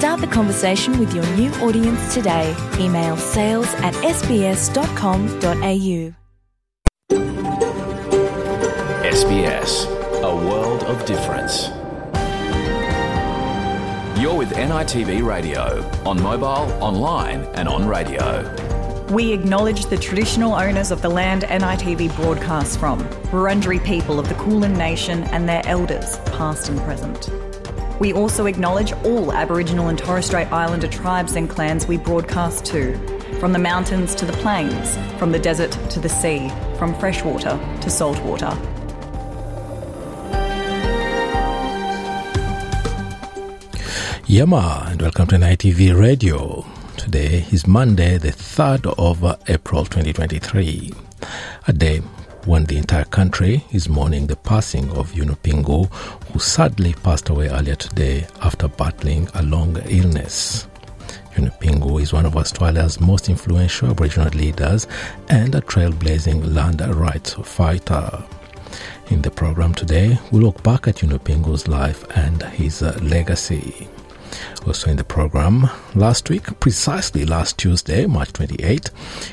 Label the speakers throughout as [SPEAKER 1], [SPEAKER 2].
[SPEAKER 1] Start the conversation with your new audience today. Email sales at sbs.com.au.
[SPEAKER 2] SBS, a world of difference. You're with NITV Radio, on mobile, online, and on radio.
[SPEAKER 3] We acknowledge the traditional owners of the land NITV broadcasts from, Wurundjeri people of the Kulin Nation and their elders, past and present. We also acknowledge all Aboriginal and Torres Strait Islander tribes and clans we broadcast to, from the mountains to the plains, from the desert to the sea, from freshwater to saltwater.
[SPEAKER 4] Yama, and welcome to NITV Radio. Today is Monday, the 3rd of April 2023, a day when the entire country is mourning the passing of Yunupingu, who sadly passed away earlier today after battling a long illness. Yunupingu is one of Australia's most influential Aboriginal leaders and a trailblazing land rights fighter. In the program today, we look back at Yunupingu's life and his legacy. Also in the program, last week, precisely last Tuesday, March 28,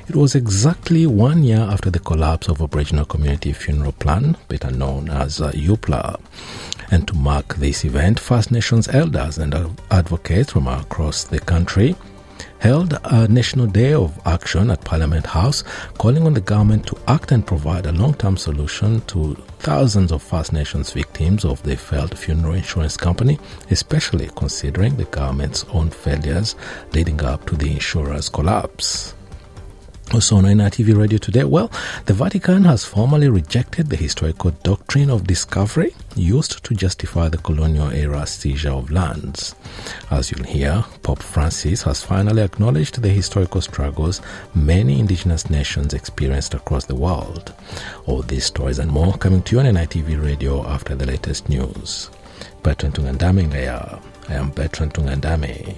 [SPEAKER 4] it was exactly one year after the collapse of Aboriginal Community Funeral Plan, better known as uh, Youpla. And to mark this event, First Nations elders and uh, advocates from across the country held a National Day of Action at Parliament House, calling on the government to act and provide a long term solution to thousands of First Nations victims of the failed funeral insurance company, especially considering the government's own failures leading up to the insurer's collapse. Also on NITV Radio today, well, the Vatican has formally rejected the historical doctrine of discovery used to justify the colonial era seizure of lands. As you'll hear, Pope Francis has finally acknowledged the historical struggles many indigenous nations experienced across the world. All these stories and more coming to you on NITV Radio after the latest news. Bertrand Tungandame. I am Bertrand Tungandame.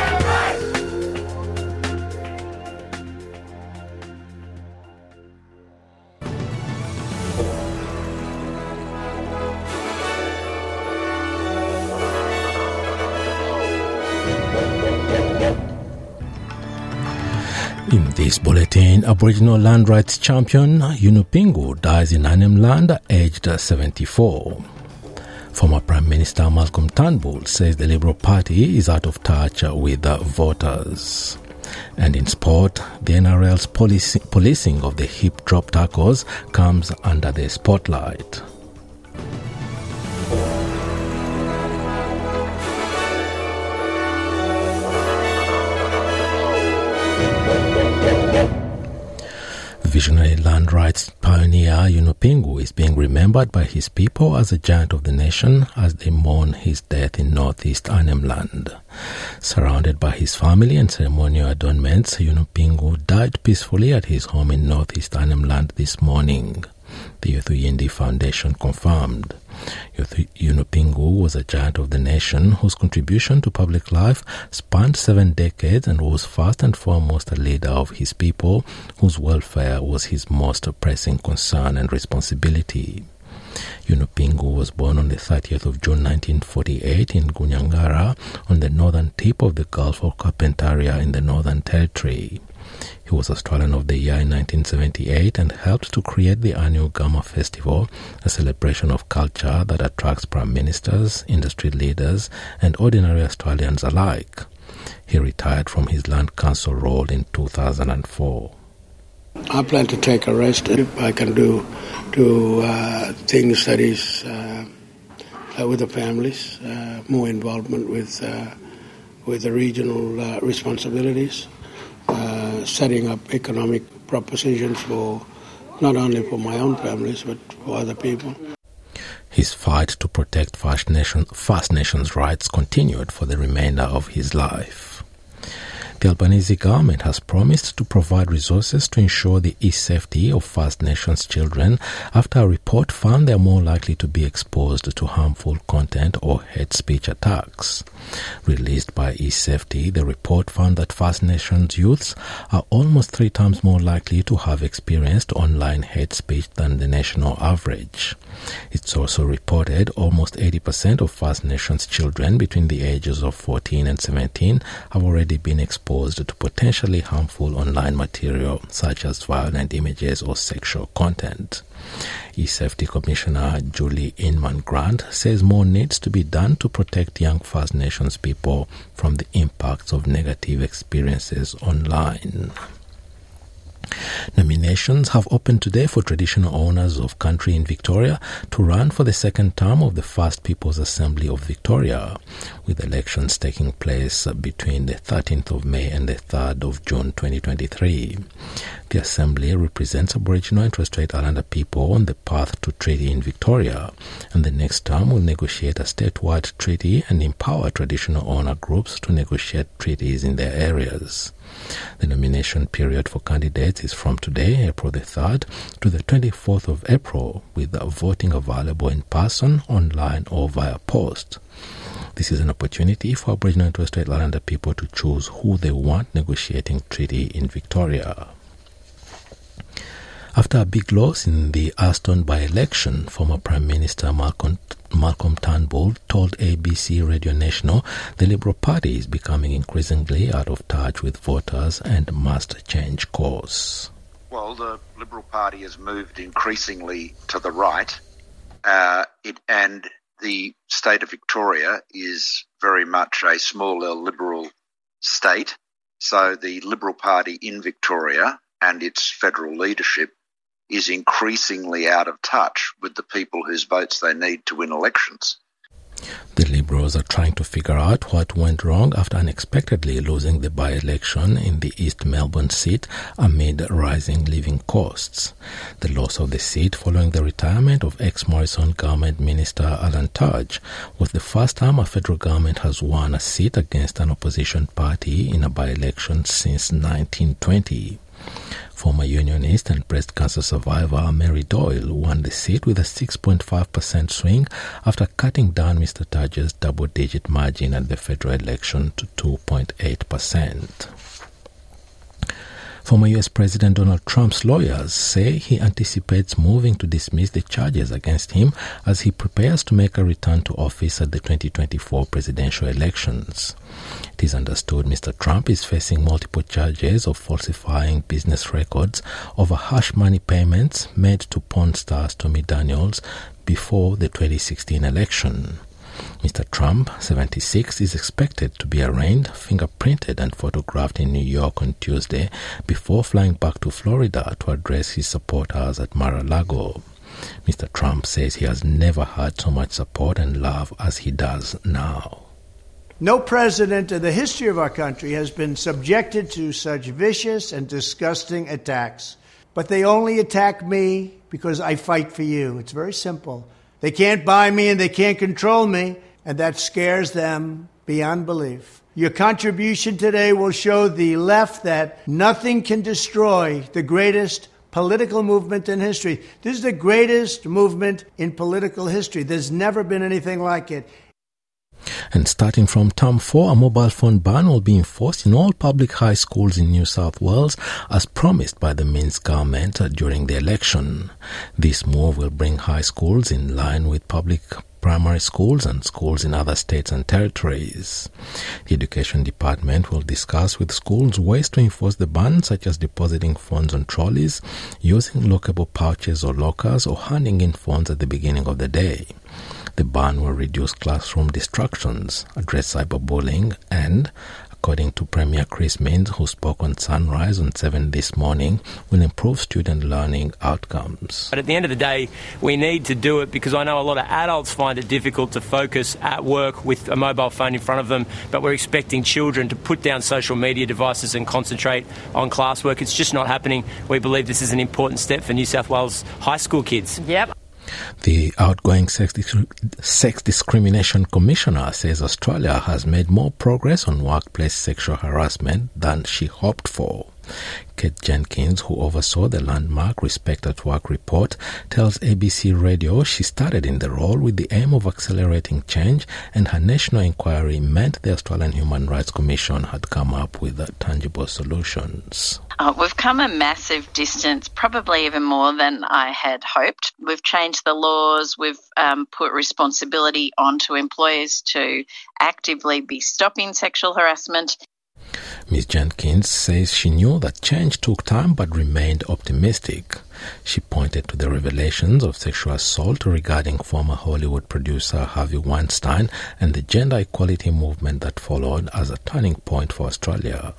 [SPEAKER 4] This bulletin, Aboriginal land rights champion Yunupingu dies in Arnhem Land aged 74. Former Prime Minister Malcolm Turnbull says the Liberal Party is out of touch with voters. And in sport, the NRL's policing of the hip drop tackles comes under the spotlight. Visionary land rights pioneer Yunupingu is being remembered by his people as a giant of the nation as they mourn his death in northeast Arnhem Land. Surrounded by his family and ceremonial adornments, Yunupingu died peacefully at his home in northeast Arnhem Land this morning. The Yothu Yindi Foundation confirmed. Yunupingu was a giant of the nation whose contribution to public life spanned seven decades and was first and foremost a leader of his people whose welfare was his most pressing concern and responsibility. Yunupingu was born on the 30th of June 1948 in Gunyangara on the northern tip of the Gulf of Carpentaria in the Northern Territory. He was Australian of the Year in 1978 and helped to create the annual Garma Festival, a celebration of culture that attracts prime ministers, industry leaders, and ordinary Australians alike. He retired from his land council role in 2004.
[SPEAKER 5] I plan to take a rest if I can do do uh, things that is uh, uh, with the families, uh, more involvement with uh, with the regional uh, responsibilities, setting up economic propositions for not only for my own families but for other people.
[SPEAKER 4] His fight to protect First, Nation, First Nations rights continued for the remainder of his life. The Albanese government has promised to provide resources to ensure the e-safety of First Nations children after a report found they are more likely to be exposed to harmful content or hate speech attacks. Released by eSafety, the report found that First Nations youths are almost three times more likely to have experienced online hate speech than the national average. It's also reported almost 80% of First Nations children between the ages of 14 and 17 have already been exposed to potentially harmful online material such as violent images or sexual content. E-Safety Commissioner Julie Inman Grant says more needs to be done to protect young First Nations people from the impacts of negative experiences online. Nominations have opened today for traditional owners of country in Victoria to run for the second term of the First People's Assembly of Victoria, with elections taking place between the 13th of May and the 3rd of June 2023. The Assembly represents Aboriginal and Torres Strait Islander people on the path to treaty in Victoria, and the next term will negotiate a statewide treaty and empower traditional owner groups to negotiate treaties in their areas. The nomination period for candidates is from today, April the 3rd, to the 24th of April, with voting available in person, online, or via post. This is an opportunity for Aboriginal and Torres Strait Islander people to choose who they want negotiating treaty in Victoria. After a big loss in the Aston by election, former Prime Minister Malcolm, Malcolm Turnbull told ABC Radio National the Liberal Party is becoming increasingly out of touch with voters and must change course.
[SPEAKER 6] Well, the Liberal Party has moved increasingly to the right, uh, it, and the state of Victoria is very much a small L liberal state. So the Liberal Party in Victoria and its federal leadership is increasingly out of touch with the people whose votes they need to win elections.
[SPEAKER 4] The Liberals are trying to figure out what went wrong after unexpectedly losing the by election in the East Melbourne seat amid rising living costs. The loss of the seat following the retirement of ex Morrison government minister Alan Tudge was the first time a federal government has won a seat against an opposition party in a by election since 1920. Former unionist and breast cancer survivor Mary Doyle won the seat with a 6.5% swing after cutting down Mr. Tudge's double digit margin at the federal election to 2.8%. Former US President Donald Trump's lawyers say he anticipates moving to dismiss the charges against him as he prepares to make a return to office at the 2024 presidential elections. It is understood Mr. Trump is facing multiple charges of falsifying business records over hush money payments made to porn star Stormy Daniels before the 2016 election. Mr. Trump, 76, is expected to be arraigned, fingerprinted, and photographed in New York on Tuesday before flying back to Florida to address his supporters at Mar a Lago. Mr. Trump says he has never had so much support and love as he does now.
[SPEAKER 7] No president in the history of our country has been subjected to such vicious and disgusting attacks. But they only attack me because I fight for you. It's very simple. They can't buy me and they can't control me, and that scares them beyond belief. Your contribution today will show the left that nothing can destroy the greatest political movement in history. This is the greatest movement in political history. There's never been anything like it.
[SPEAKER 4] And starting from term 4, a mobile phone ban will be enforced in all public high schools in New South Wales as promised by the Minns government during the election. This move will bring high schools in line with public primary schools and schools in other states and territories. The Education Department will discuss with schools ways to enforce the ban, such as depositing phones on trolleys, using lockable pouches or lockers, or handing in phones at the beginning of the day. The ban will reduce classroom distractions, address cyberbullying, and, according to Premier Chris Minns, who spoke on Sunrise on 7 this morning, will improve student learning outcomes.
[SPEAKER 8] But at the end of the day, we need to do it because I know a lot of adults find it difficult to focus at work with a mobile phone in front of them, but we're expecting children to put down social media devices and concentrate on classwork. It's just not happening. We believe this is an important step for New South Wales high school kids.
[SPEAKER 1] Yep.
[SPEAKER 4] The outgoing sex, sex, discrimination commissioner says Australia has made more progress on workplace sexual harassment than she hoped for. Kate Jenkins, who oversaw the landmark Respect at Work report, tells ABC Radio she started in the role with the aim of accelerating change, and her national inquiry meant the Australian Human Rights Commission had come up with tangible solutions.
[SPEAKER 9] Uh, we've come a massive distance, probably even more than I had hoped. We've changed the laws, we've um, put responsibility onto employers to actively be stopping sexual harassment.
[SPEAKER 4] Ms. Jenkins says she knew that change took time but remained optimistic. She pointed to the revelations of sexual assault regarding former Hollywood producer Harvey Weinstein and the gender equality movement that followed as a turning point for Australia.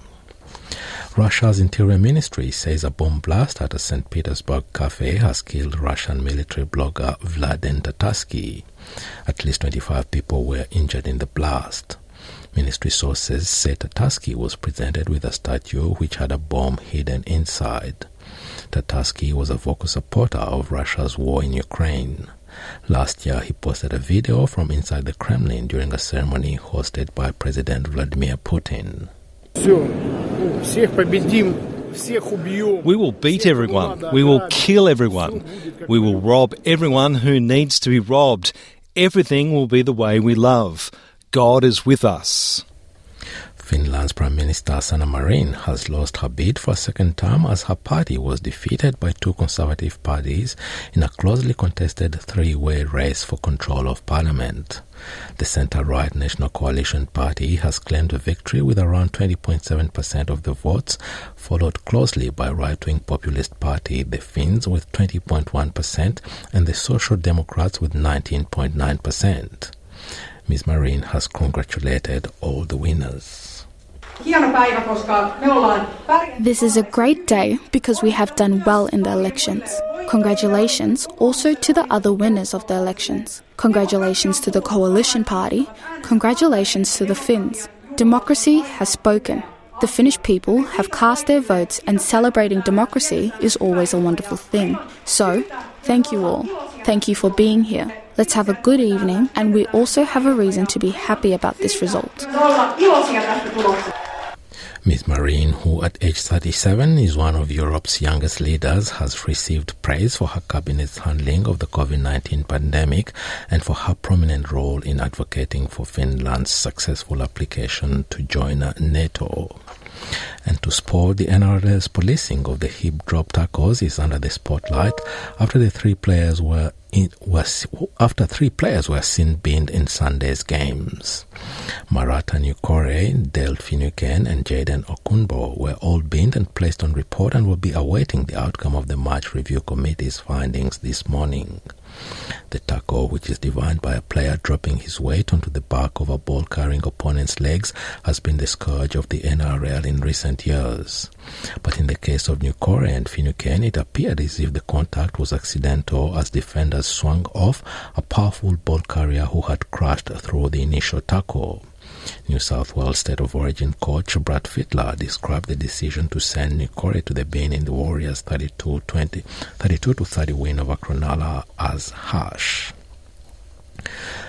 [SPEAKER 4] Russia's interior ministry says a bomb blast at a St. Petersburg cafe has killed Russian military blogger Vladlen Tatarsky. At least 25 people were injured in the blast. Ministry sources say Tatarsky was presented with a statue which had a bomb hidden inside. Tatarsky was a vocal supporter of Russia's war in Ukraine. Last year, he posted a video from inside the Kremlin during a ceremony hosted by President Vladimir Putin.
[SPEAKER 10] We will beat everyone. We will kill everyone. We will rob everyone who needs to be robbed. Everything will be the way we love. God is with us.
[SPEAKER 4] Finland's Prime Minister Sanna Marin has lost her bid for a second term as her party was defeated by two Conservative parties in a closely contested three way race for control of Parliament. The centre right National Coalition Party has claimed a victory with around 20.7% of the votes, followed closely by right wing populist party The Finns with 20.1% and the Social Democrats with 19.9%. Ms. Marin has congratulated all the winners.
[SPEAKER 11] This is a great day because we have done well in the elections. Congratulations also to the other winners of the elections. Congratulations to the Coalition Party. Congratulations to the Finns. Democracy has spoken. The Finnish people have cast their votes, and celebrating democracy is always a wonderful thing. So, thank you all. Thank you for being here. Let's have a good evening, and we also have a reason to be happy about this result.
[SPEAKER 4] Ms. Marin, who at age 37 is one of Europe's youngest leaders, has received praise for her cabinet's handling of the COVID 19 pandemic and for her prominent role in advocating for Finland's successful application to join NATO. And to sport, the NRL's policing of the hip drop tackles is under the spotlight after the three players were in, was after three players were seen binned in Sunday's games. Marata Niukore, Dale Finucane, and Jayden Okunbor were all binned and placed on report and will be awaiting the outcome of the match review committee's findings this morning. The tackle, which is defined by a player dropping his weight onto the back of a ball carrying opponent's legs, has been the scourge of the NRL in recent years. But in the case of Niukore and Finucane, it appeared as if the contact was accidental as defenders swung off a powerful ball carrier who had crashed through the initial tackle. New South Wales State of Origin coach Brad Fittler described the decision to send Niukore to the bin in the Warriors 32-20, 32 to 30 win over Cronulla as harsh.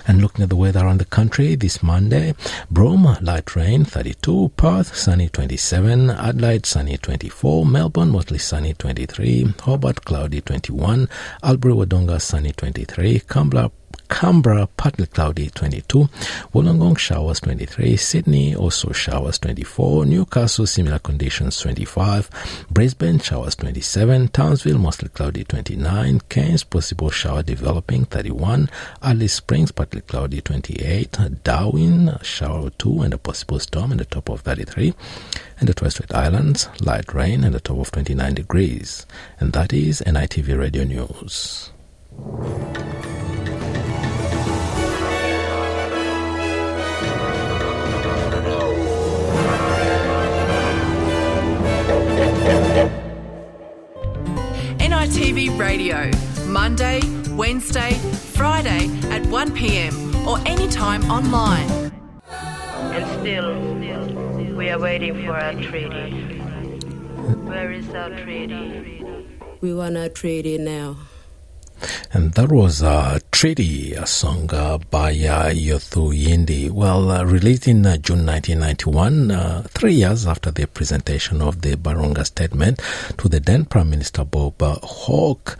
[SPEAKER 4] And looking at the weather around the country this Monday, Broome, light rain 32, Perth, sunny 27, Adelaide, sunny 24, Melbourne, mostly sunny 23, Hobart, cloudy 21, Albury, Wodonga, sunny 23, Canberra, Canberra, partly cloudy 22, Wollongong showers 23, Sydney also showers 24, Newcastle similar conditions 25, Brisbane showers 27, Townsville mostly cloudy 29, Cairns possible shower developing 31, Alice Springs partly cloudy 28, Darwin shower 2 and a possible storm in the top of 33, and the Torres Strait Islands light rain and the top of 29 degrees. And that is NITV Radio News.
[SPEAKER 12] Radio, Monday, Wednesday, Friday at 1pm or anytime online.
[SPEAKER 13] And still, we are waiting for our treaty. Where is our treaty?
[SPEAKER 14] We want our treaty now.
[SPEAKER 4] And that was a treaty, a song uh, by uh, Yothu Yindi. Well, uh, released in uh, June 1991, uh, three years after the presentation of the Barunga Statement to the then Prime Minister Bob uh, Hawke.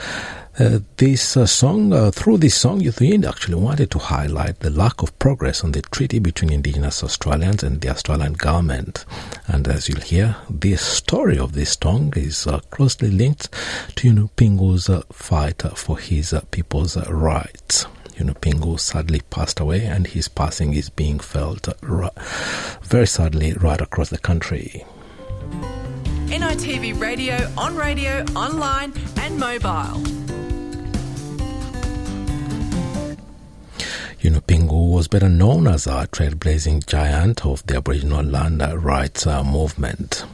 [SPEAKER 4] Uh, this uh, song, uh, through this song, Yothu Yindi actually wanted to highlight the lack of progress on the treaty between Indigenous Australians and the Australian government. And as you'll hear, the story of this song is uh, closely linked to Yunupingu's uh, fight for his people's rights. Yunupingu sadly passed away, and his passing is being felt very sadly right across the country.
[SPEAKER 12] NITV Radio, on radio, online, and mobile.
[SPEAKER 4] Was better known as a trailblazing giant of the Aboriginal land rights uh, movement.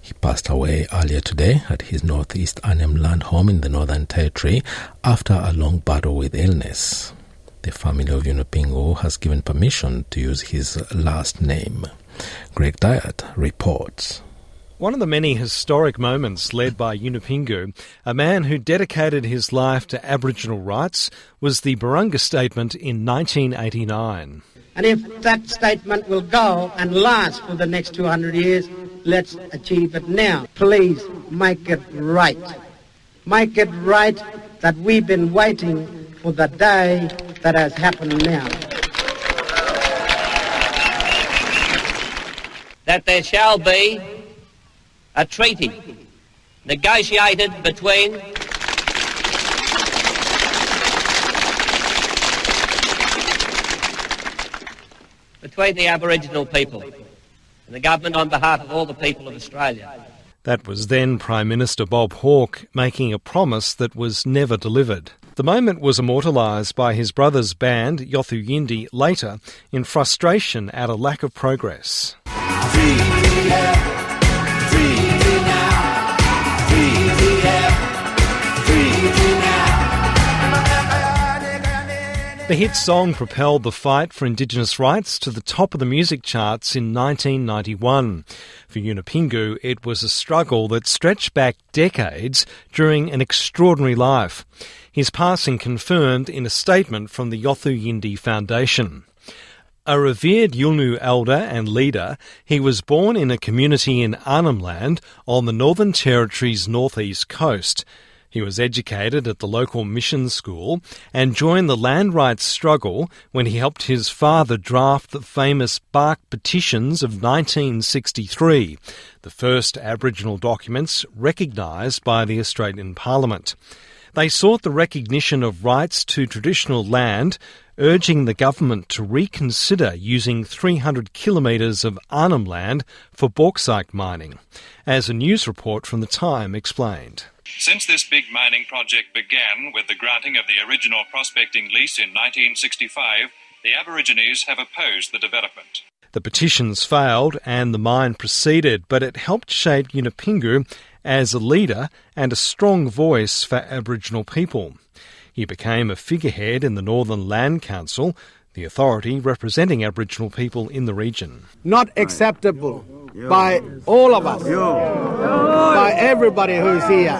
[SPEAKER 4] He passed away earlier today at his northeast Arnhem Land home in the Northern Territory after a long battle with illness. The family of Yunupingu has given permission to use his last name. Greg Dyett reports.
[SPEAKER 10] One of the many historic moments led by Yunupingu, a man who dedicated his life to Aboriginal rights, was the Barunga Statement in 1989.
[SPEAKER 15] And if that statement will go and last for the next 200 years, let's achieve it now. Please make it right. Make it right that we've been waiting for the day that has happened now.
[SPEAKER 16] That there shall be a treaty negotiated between between the Aboriginal people and the government on behalf of all the people of Australia.
[SPEAKER 10] That was then Prime Minister Bob Hawke making a promise that was never delivered. The moment was immortalised by his brother's band, Yothu Yindi, later in frustration at a lack of progress. The hit song propelled the fight for Indigenous rights to the top of the music charts in 1991. For Yunupingu, it was a struggle that stretched back decades during an extraordinary life. His passing confirmed in a statement from the Yothu Yindi Foundation. A revered Yolngu elder and leader, he was born in a community in Arnhem Land on the Northern Territory's northeast coast. He was educated at the local mission school and joined the land rights struggle when he helped his father draft the famous Bark Petitions of 1963, the first Aboriginal documents recognised by the Australian Parliament. They sought the recognition of rights to traditional land, urging the government to reconsider using 300 kilometres of Arnhem land for bauxite mining, as a news report from the Time explained.
[SPEAKER 17] Since this big mining project began with the granting of the original prospecting lease in 1965, the Aborigines have opposed the development.
[SPEAKER 10] The petitions failed and the mine proceeded, but it helped shape Yunupingu as a leader and a strong voice for Aboriginal people. He became a figurehead in the Northern Land Council, the authority representing Aboriginal people in the region.
[SPEAKER 5] Not acceptable by all of us, by everybody who's here.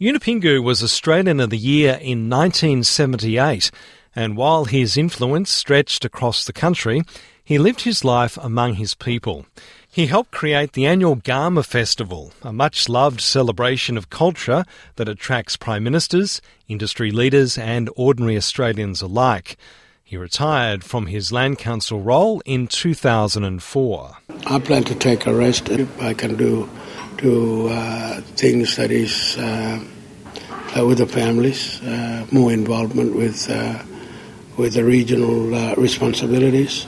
[SPEAKER 10] Yunupingu was Australian of the Year in 1978, and while his influence stretched across the country, he lived his life among his people. He helped create the annual Garma Festival, a much loved celebration of culture that attracts prime ministers, industry leaders, and ordinary Australians alike. He retired from his Land Council role in 2004.
[SPEAKER 5] I plan to take a rest if I can do to uh, things that is uh, uh, with the families, uh, more involvement with uh, with the regional uh, responsibilities,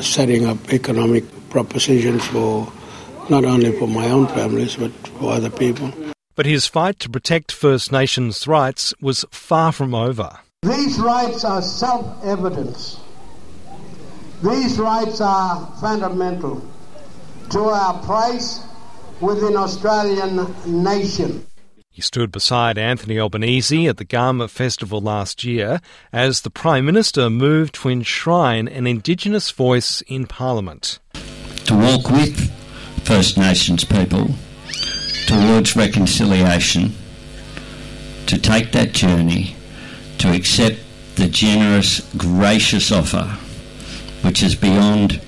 [SPEAKER 5] setting up economic propositions for not only for my own families but for other people.
[SPEAKER 10] But his fight to protect First Nations rights was far from over.
[SPEAKER 15] These rights are self evident. These rights are fundamental to our place within Australian nation.
[SPEAKER 10] He stood beside Anthony Albanese at the Garma Festival last year as the Prime Minister moved to enshrine an Indigenous voice in Parliament.
[SPEAKER 18] To walk with First Nations people towards reconciliation, to take that journey, to accept the generous, gracious offer, which is beyond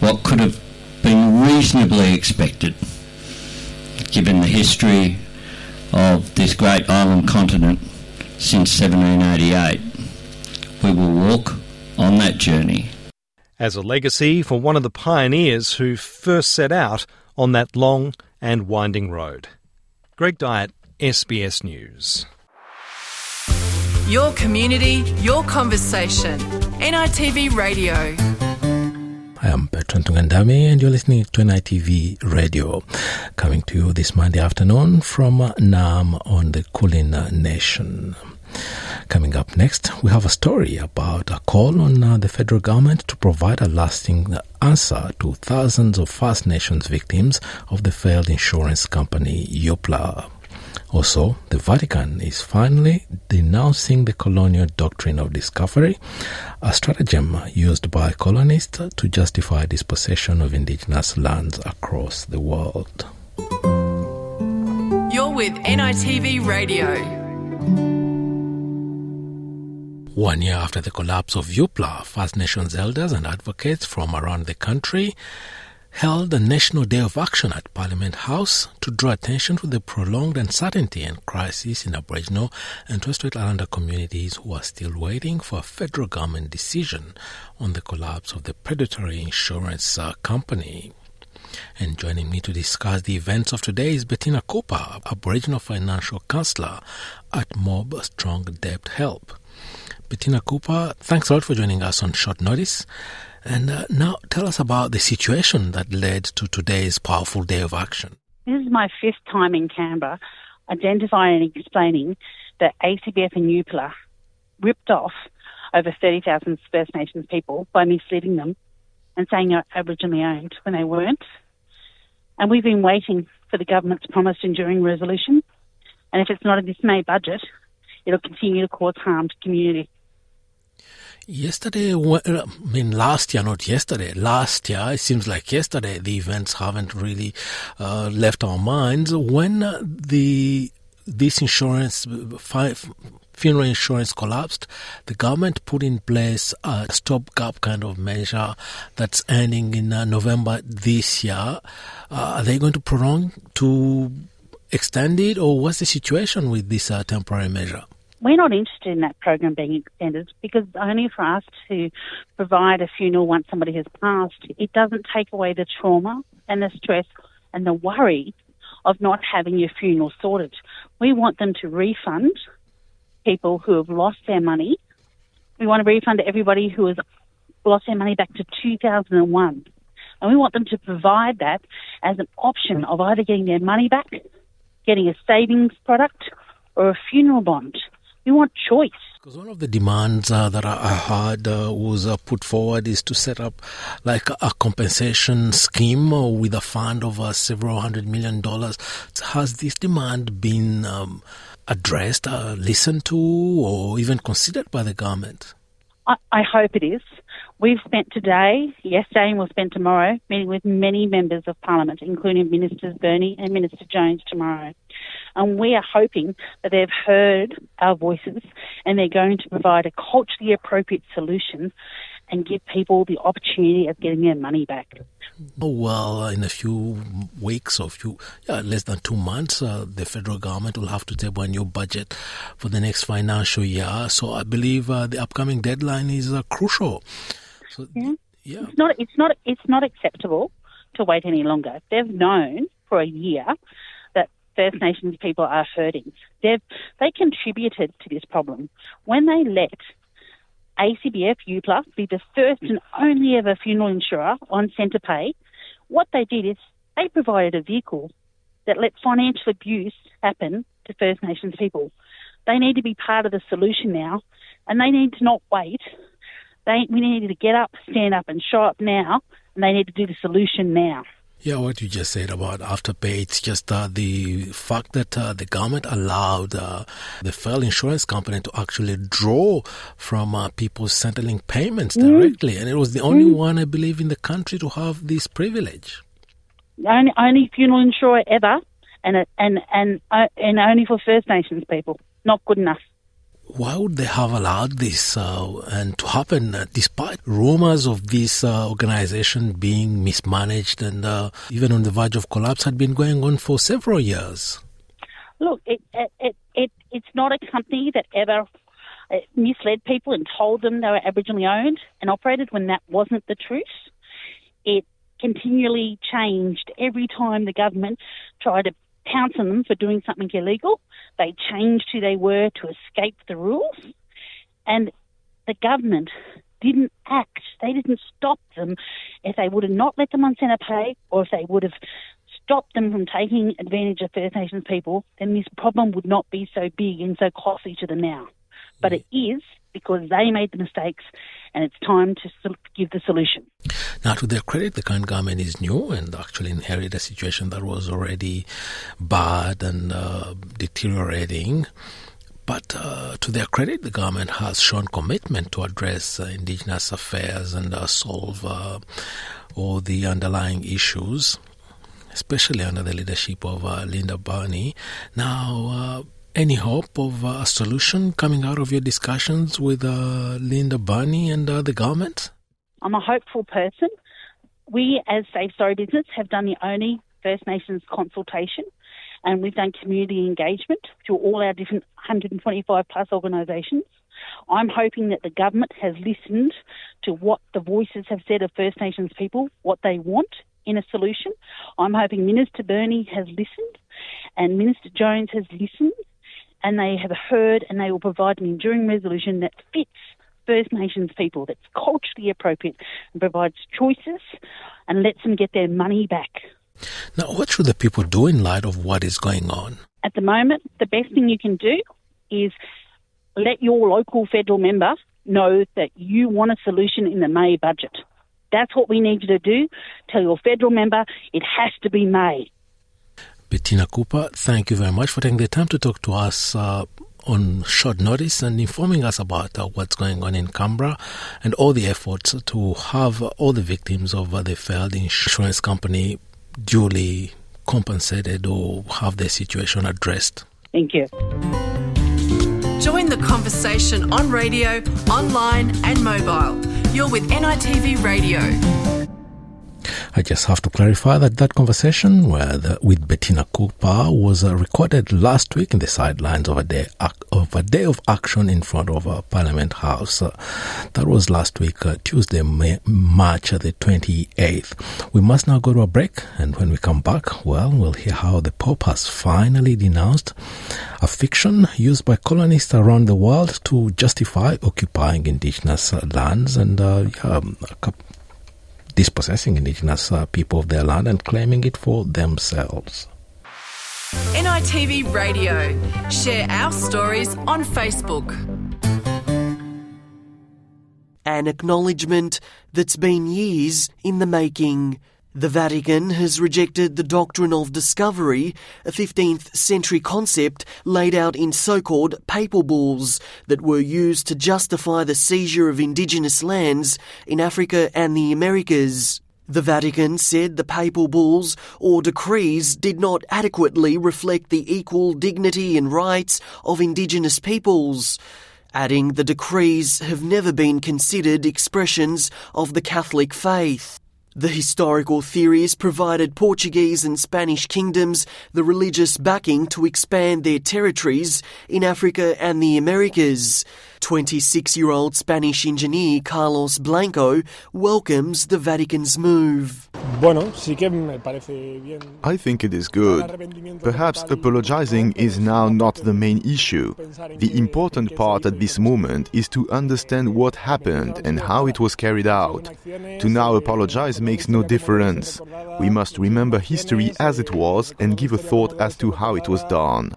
[SPEAKER 18] what could have been reasonably expected, given the history of this great island continent since 1788. We will walk on that journey.
[SPEAKER 10] As a legacy for one of the pioneers who first set out on that long and winding road. Greg Dyett, SBS News.
[SPEAKER 12] Your community, your conversation. NITV Radio.
[SPEAKER 4] I am Bertrand Tungandame, and you're listening to NITV Radio, coming to you this Monday afternoon from Naarm on the Kulin Nation. Coming up next, we have a story about a call on uh, the federal government to provide a lasting answer to thousands of First Nations victims of the failed insurance company Youpla. Also, the Vatican is finally denouncing the colonial doctrine of discovery, a stratagem used by colonists to justify dispossession of indigenous lands across the world.
[SPEAKER 12] You're with NITV Radio.
[SPEAKER 4] One year after the collapse of Youpla, First Nations elders and advocates from around the country held a National Day of Action at Parliament House to draw attention to the prolonged uncertainty and crisis in Aboriginal and Torres Strait Islander communities who are still waiting for a federal government decision on the collapse of the predatory insurance uh, company. And joining me to discuss the events of today is Bettina Cooper, Aboriginal Financial Counselor at Mob Strong Debt Help. Bettina Cooper, thanks a lot for joining us on short notice. And uh, now tell us about the situation that led to today's powerful day of action.
[SPEAKER 19] This is my fifth time in Canberra identifying and explaining that ACBF and Youpla ripped off over 30,000 First Nations people by misleading them and saying they're Aboriginally owned when they weren't. And we've been waiting for the government's promised enduring resolution. And if it's not in this May budget, it'll continue to cause harm to community.
[SPEAKER 4] Yesterday, I mean last year, not yesterday, last year, it seems like yesterday, the events haven't really uh, left our minds. When the this insurance, funeral insurance collapsed, the government put in place a stopgap kind of measure that's ending in uh, November this year. Uh, are they going to prolong to extend it, or what's the situation with this uh, temporary measure?
[SPEAKER 19] We're not interested in that program being extended because only for us to provide a funeral once somebody has passed, it doesn't take away the trauma and the stress and the worry of not having your funeral sorted. We want them to refund people who have lost their money. We want to refund everybody who has lost their money back to 2001. And we want them to provide that as an option of either getting their money back, getting a savings product, or a funeral bond. We want choice.
[SPEAKER 4] Because one of the demands uh, that I heard uh, was uh, put forward is to set up like a compensation scheme with a fund of uh, several hundred million dollars. Has this demand been um, addressed, uh, listened to, or even considered by the government?
[SPEAKER 19] I, I hope it is. We've spent today, yesterday, and we'll spend tomorrow meeting with many members of Parliament, including Ministers Burney and Minister Jones tomorrow. And we are hoping that they've heard our voices and they're going to provide a culturally appropriate solution and give people the opportunity of getting their money back.
[SPEAKER 4] Oh, well, in a few weeks or few yeah, less than two months, uh, the federal government will have to table a new budget for the next financial year. So I believe uh, the upcoming deadline is uh, crucial. So,
[SPEAKER 19] yeah. yeah, it's not. It's not. It's not acceptable to wait any longer. They've known for a year First Nations people are hurting. They've, they contributed to this problem. When they let ACBF Youpla be the first and only ever funeral insurer on Centrepay, what they did is they provided a vehicle that let financial abuse happen to First Nations people. They need to be part of the solution now, and they need to not wait. They, we need to get up, stand up, and show up now, and they need to do the solution now.
[SPEAKER 4] Yeah, what you just said about Afterpay, it's just uh, the fact that uh, the government allowed uh, the failed insurance company to actually draw from uh, people settling payments
[SPEAKER 19] Mm.
[SPEAKER 4] directly. And it was the only
[SPEAKER 19] Mm.
[SPEAKER 4] one, I believe, in the country to have this privilege.
[SPEAKER 19] Only, only funeral insurer ever, and and and uh, and only for First Nations people. Not good enough.
[SPEAKER 4] Why would they have allowed this uh, and to happen uh, despite rumors of this uh, organization being mismanaged and uh, even on the verge of collapse had been going on for several years?
[SPEAKER 19] Look, it it it, it it's not a company that ever uh, misled people and told them they were Aboriginally owned and operated when that wasn't the truth. It continually changed every time the government tried to on them for doing something illegal. They changed who they were to escape the rules, and the government didn't act. They didn't stop them. If they would have not let them on Centrepay, or if they would have stopped them from taking advantage of First Nations people, then this problem would not be so big and so costly to them now. But hmm. it is because they made the mistakes, and it's time to give the solution.
[SPEAKER 4] Now, to their credit, the current government is new and actually inherited a situation that was already bad and uh, deteriorating. But uh, to their credit, the government has shown commitment to address uh, Indigenous affairs and uh, solve uh, all the underlying issues, especially under the leadership of uh, Linda Burney. Now, any hope of a solution coming out of your discussions with uh, Linda Burney and uh, the government?
[SPEAKER 19] I'm a hopeful person. We, as Safe Story Business, have done the only First Nations consultation, and we've done community engagement through all our different 125 plus organisations. I'm hoping that the government has listened to what the voices have said of First Nations people, what they want in a solution. I'm hoping Minister Burney has listened and Minister Jones has listened and they have heard and they will provide an enduring resolution that fits First Nations people, that's culturally appropriate and provides choices and lets them get their money back.
[SPEAKER 4] Now, what should the people do in light of what is going on?
[SPEAKER 19] At the moment, the best thing you can do is let your local federal member know that you want a solution in the May budget. That's what we need you to do. Tell your federal member it has to be May.
[SPEAKER 4] Bettina Cooper, thank you very much for taking the time to talk to us uh, on short notice and informing us about uh, what's going on in Canberra and all the efforts to have all the victims of uh, the failed insurance company duly compensated or have their situation addressed.
[SPEAKER 19] Thank you.
[SPEAKER 12] Join the conversation on radio, online, and mobile. You're with NITV Radio.
[SPEAKER 4] I just have to clarify that that conversation with, Bettina Cooper was uh, recorded last week in the sidelines of a day of a day of action in front of uh, Parliament House. Uh, that was last week, Tuesday, May, March the 28th. We must now go to a break, and when we come back, well, we'll hear how the Pope has finally denounced a fiction used by colonists around the world to justify occupying indigenous lands and uh, yeah, a couple dispossessing indigenous uh, people of their land and claiming it for themselves.
[SPEAKER 12] NITV Radio. Share our stories on Facebook.
[SPEAKER 20] An acknowledgement that's been years in the making. The Vatican has rejected the doctrine of discovery, a 15th century concept laid out in so called papal bulls that were used to justify the seizure of indigenous lands in Africa and the Americas. The Vatican said the papal bulls or decrees did not adequately reflect the equal dignity and rights of indigenous peoples adding the decrees have never been considered expressions of the Catholic faith. The historical theories provided Portuguese and Spanish kingdoms the religious backing to expand their territories in Africa and the Americas. 26 year old Spanish engineer Carlos Blanco welcomes the Vatican's move.
[SPEAKER 21] I think it is good. Perhaps apologizing is now not the main issue. The important part at this moment is to understand what happened and how it was carried out. To now apologize makes no difference. We must remember history as it was and give a thought as to how it was done.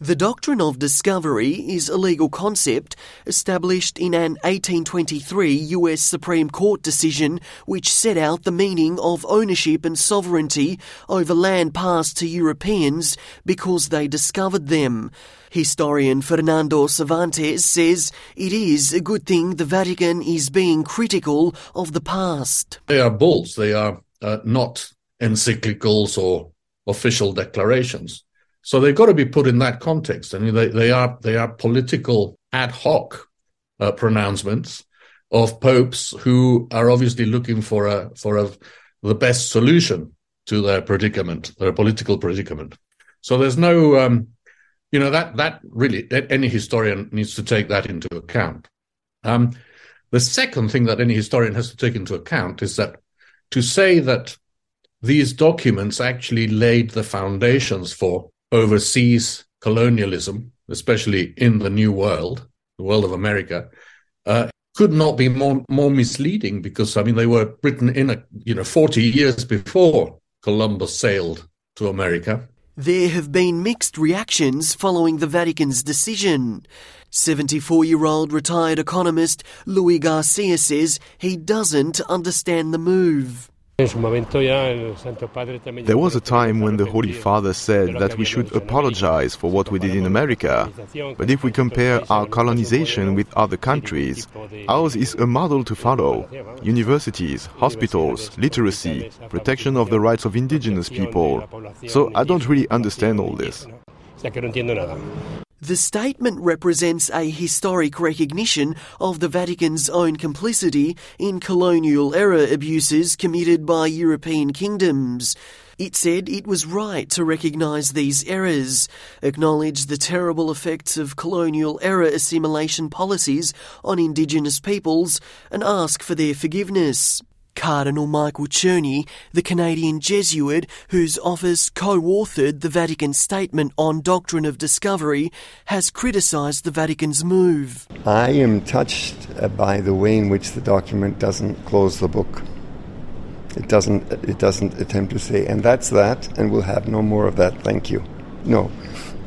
[SPEAKER 20] The doctrine of discovery is a legal concept established in an 1823 US Supreme Court decision which set out the meaning of ownership and sovereignty over land passed to Europeans because they discovered them. Historian Fernando Cervantes says it is a good thing the Vatican is being critical of the past.
[SPEAKER 22] They are bulls, they are uh, not encyclicals or official declarations. So they've got to be put in that context. I mean, they, they are they are political ad hoc uh, pronouncements of popes who are obviously looking for a for a the best solution to their predicament, their political predicament. So there's no, um, you know, that that really any historian needs to take that into account. Um, the second thing that any historian has to take into account is that to say that these documents actually laid the foundations for overseas colonialism, especially in the New World, the world of America, uh, could not be more more misleading because I mean they were written in a you know forty years before Columbus sailed to America.
[SPEAKER 20] There have been mixed reactions following the Vatican's decision. 74 year old retired economist Louis Garcia says he doesn't understand the move.
[SPEAKER 21] There was a time when the Holy Father said that we should apologize for what we did in America. But if we compare our colonization with other countries, ours is a model to follow. Universities, hospitals, literacy, protection of the rights of indigenous people. So I don't really understand all this.
[SPEAKER 20] The statement represents a historic recognition of the Vatican's own complicity in colonial era abuses committed by European kingdoms. It said it was right to recognise these errors, acknowledge the terrible effects of colonial era assimilation policies on Indigenous peoples, and ask for their forgiveness. Cardinal Michael Czerny, the Canadian Jesuit whose office co authored the Vatican Statement on Doctrine of Discovery, has criticised the Vatican's move.
[SPEAKER 23] I am touched uh, by the way in which the document doesn't close the book. It doesn't, it doesn't attempt to say, and that's that, and we'll have no more of that, thank you. No,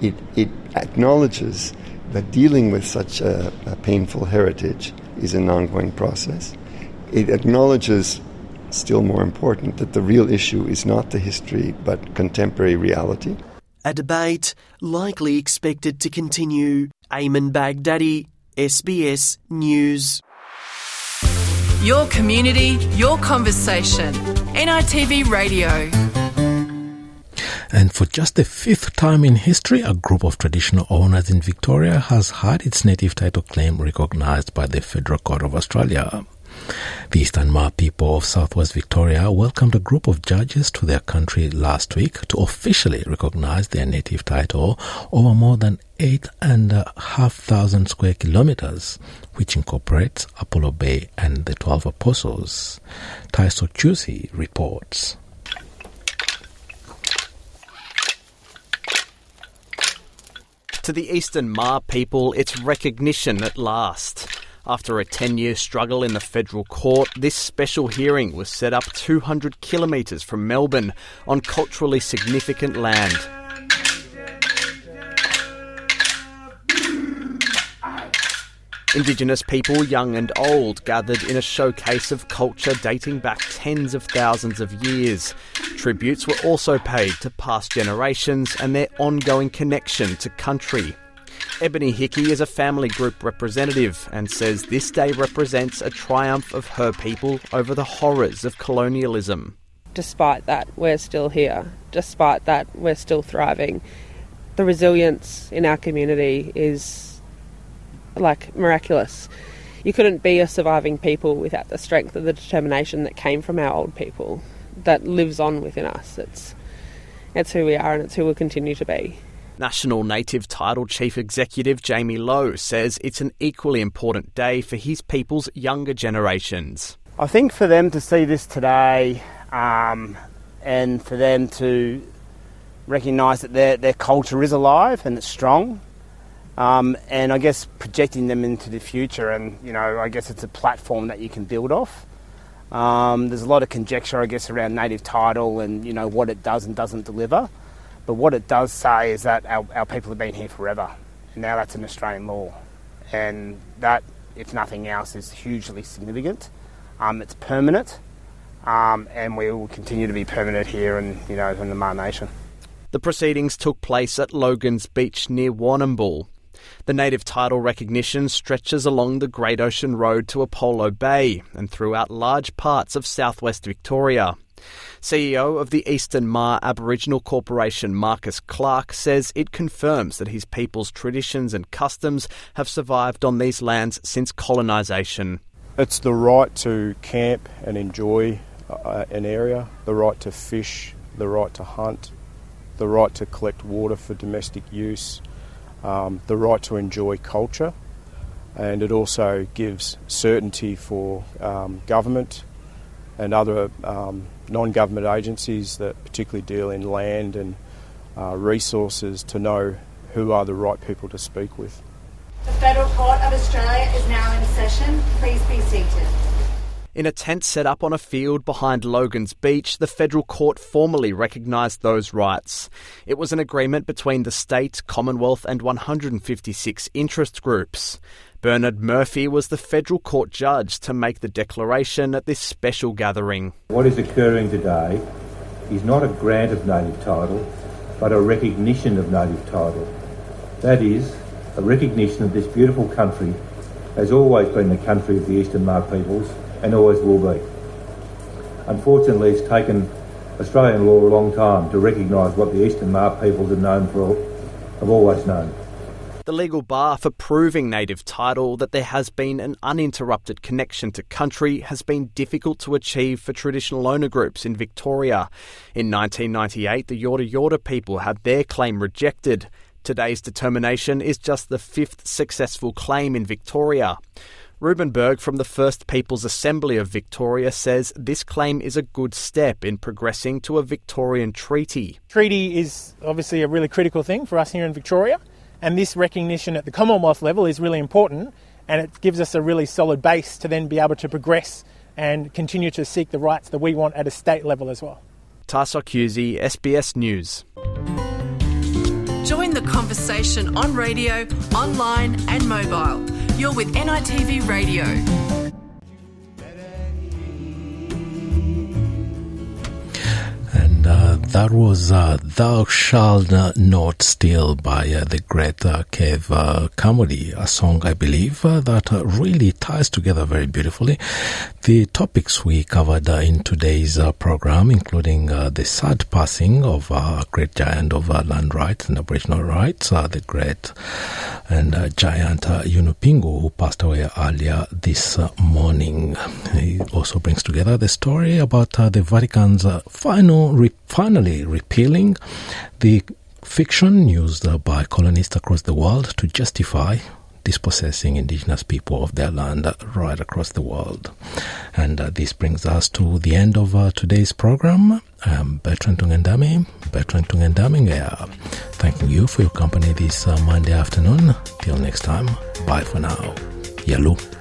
[SPEAKER 23] it, it acknowledges that dealing with such a, a painful heritage is an ongoing process it acknowledges, still more important, that the real issue is not the history but contemporary reality.
[SPEAKER 20] A debate likely expected to continue. Ayman Baghdadi, SBS News.
[SPEAKER 12] Your community, your conversation. NITV Radio.
[SPEAKER 4] And for just the fifth time in history, a group of traditional owners in Victoria has had its native title claim recognised by the Federal Court of Australia. The Eastern Maar people of southwest Victoria welcomed a group of judges to their country last week to officially recognize their native title over more than eight and a half thousand square kilometers, which incorporates Apollo Bay and the Twelve Apostles. Taiso Chusi reports.
[SPEAKER 24] To the Eastern Maar people, it's recognition at last. After a 10 year struggle in the federal court, this special hearing was set up 200 kilometres from Melbourne on culturally significant land. Indigenous people, young and old, gathered in a showcase of culture dating back tens of thousands of years. Tributes were also paid to past generations and their ongoing connection to country. Ebony Hickey is a family group representative and says this day represents a triumph of her people over the horrors of colonialism.
[SPEAKER 25] Despite that, we're still here. Despite that, we're still thriving. The resilience in our community is like miraculous. You couldn't be a surviving people without the strength of the determination that came from our old people, that lives on within us. It's, it's who we are and it's who we'll continue to be.
[SPEAKER 24] National Native Title Chief Executive Jamie Lowe says it's an equally important day for his people's younger generations.
[SPEAKER 26] I think for them to see this today um, and for them to recognise that their, their culture is alive and it's strong, um, and I guess projecting them into the future, and you know, I guess it's a platform that you can build off. Um, there's a lot of conjecture, I guess, around native title and you know what it does and doesn't deliver.
[SPEAKER 27] But what it does say is that our, our people have been here forever. And now that's an Australian law. And that, if nothing else, is hugely significant. Um, it's permanent, um, and we will continue to be permanent here in, you know, in the Maar Nation.
[SPEAKER 24] The proceedings took place at Logan's Beach near Warrnambool. The native title recognition stretches along the Great Ocean Road to Apollo Bay and throughout large parts of southwest Victoria. CEO of the Eastern Maar Aboriginal Corporation, Marcus Clark, says it confirms that his people's traditions and customs have survived on these lands since colonisation.
[SPEAKER 26] It's the right to camp and enjoy uh, an area, the right to fish, the right to hunt, the right to collect water for domestic use, um, the right to enjoy culture, and it also gives certainty for um, government and other um, non government agencies that particularly deal in land and uh, resources to know who are the right people to speak with.
[SPEAKER 13] The Federal Court of Australia is now in session. Please be seated.
[SPEAKER 24] In a tent set up on a field behind Logan's Beach, the federal court formally recognised those rights. It was an agreement between the state, Commonwealth, and 156 interest groups. Bernard Murphy was the federal court judge to make the declaration at this special gathering.
[SPEAKER 21] What is occurring today is not a grant of native title, but a recognition of native title. That is, a recognition that this beautiful country has always been the country of the Eastern Maar peoples and always will be. Unfortunately, it's taken Australian law a long time to recognise what the Eastern Maar peoples have known for, have always known.
[SPEAKER 24] The legal bar for proving native title that there has been an uninterrupted connection to country has been difficult to achieve for traditional owner groups in Victoria. In 1998, the Yorta Yorta people had their claim rejected. Today's determination is just the fifth successful claim in Victoria. Reuben Berg from the First Peoples Assembly of Victoria says this claim is a good step in progressing to a Victorian treaty.
[SPEAKER 28] Treaty is obviously a really critical thing for us here in Victoria, and this recognition at the Commonwealth level is really important, and it gives us a really solid base to then be able to progress and continue to seek the rights that we want at a state level as well.
[SPEAKER 24] Tarsok Husey, SBS News.
[SPEAKER 12] Join the conversation on radio, online, and mobile. You're with NITV Radio.
[SPEAKER 4] And uh, that was uh, Thou Shalt Not Steal by uh, the great uh, Kev uh, Carmody, a song, I believe, uh, that uh, really ties together very beautifully the topics we covered uh, in today's program, including the sad passing of a great giant of land rights and Aboriginal rights, the great and giant uh, Yunupingu, who passed away earlier this morning. He also brings together the story about the Vatican's final finally repealing the fiction used by colonists across the world to justify dispossessing indigenous people of their land right across the world. And uh, this brings us to the end of uh, today's program. I'm Bertrand Tungendami, Bertrand thanking you for your company this uh, Monday afternoon. Till next time, bye for now. Yalu.